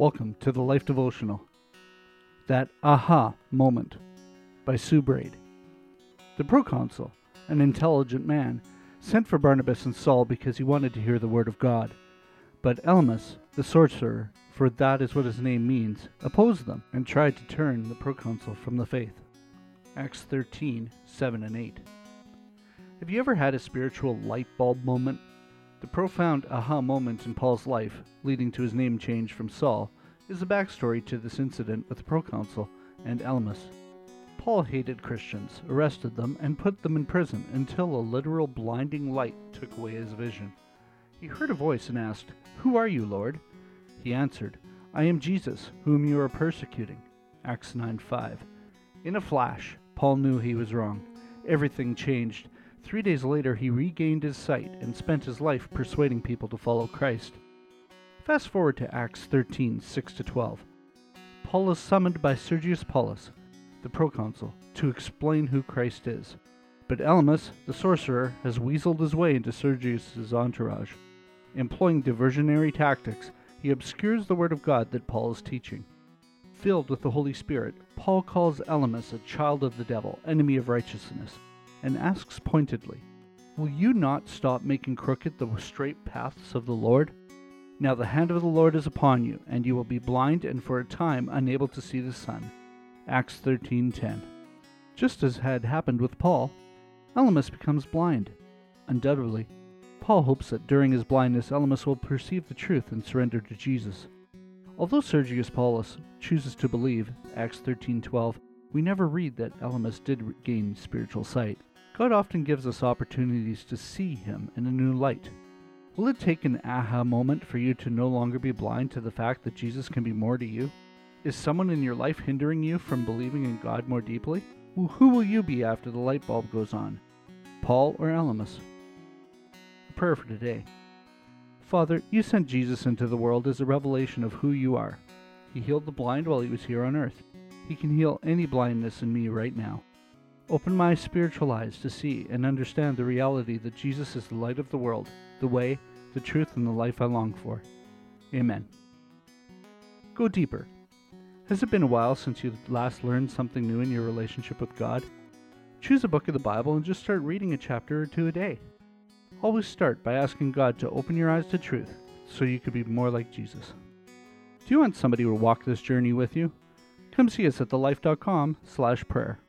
Welcome to the Life Devotional. That Aha Moment by Sue Braid. The proconsul, an intelligent man, sent for Barnabas and Saul because he wanted to hear the word of God. But Elymas, the sorcerer, for that is what his name means, opposed them and tried to turn the proconsul from the faith. Acts 13 7 and 8. Have you ever had a spiritual light bulb moment? The profound aha moment in Paul's life, leading to his name change from Saul, is the backstory to this incident with the proconsul and Elymas. Paul hated Christians, arrested them, and put them in prison until a literal blinding light took away his vision. He heard a voice and asked, Who are you, Lord? He answered, I am Jesus, whom you are persecuting. Acts 9 5. In a flash, Paul knew he was wrong. Everything changed Three days later, he regained his sight and spent his life persuading people to follow Christ. Fast forward to Acts 13 6 12. Paul is summoned by Sergius Paulus, the proconsul, to explain who Christ is. But Elymas, the sorcerer, has weaseled his way into Sergius's entourage. Employing diversionary tactics, he obscures the word of God that Paul is teaching. Filled with the Holy Spirit, Paul calls Elymas a child of the devil, enemy of righteousness and asks pointedly, Will you not stop making crooked the straight paths of the Lord? Now the hand of the Lord is upon you, and you will be blind and for a time unable to see the sun. Acts 13:10. Just as had happened with Paul, Elymas becomes blind. Undoubtedly, Paul hopes that during his blindness Elymas will perceive the truth and surrender to Jesus. Although Sergius Paulus chooses to believe, Acts 13:12, we never read that Elymas did gain spiritual sight. God often gives us opportunities to see Him in a new light. Will it take an aha moment for you to no longer be blind to the fact that Jesus can be more to you? Is someone in your life hindering you from believing in God more deeply? Well, who will you be after the light bulb goes on? Paul or Elymas? A prayer for today. Father, you sent Jesus into the world as a revelation of who you are. He healed the blind while he was here on earth. He can heal any blindness in me right now. Open my spiritual eyes to see and understand the reality that Jesus is the light of the world, the way, the truth, and the life I long for. Amen. Go deeper. Has it been a while since you last learned something new in your relationship with God? Choose a book of the Bible and just start reading a chapter or two a day. Always start by asking God to open your eyes to truth so you could be more like Jesus. Do you want somebody to walk this journey with you? Come see us at thelife.com slash prayer.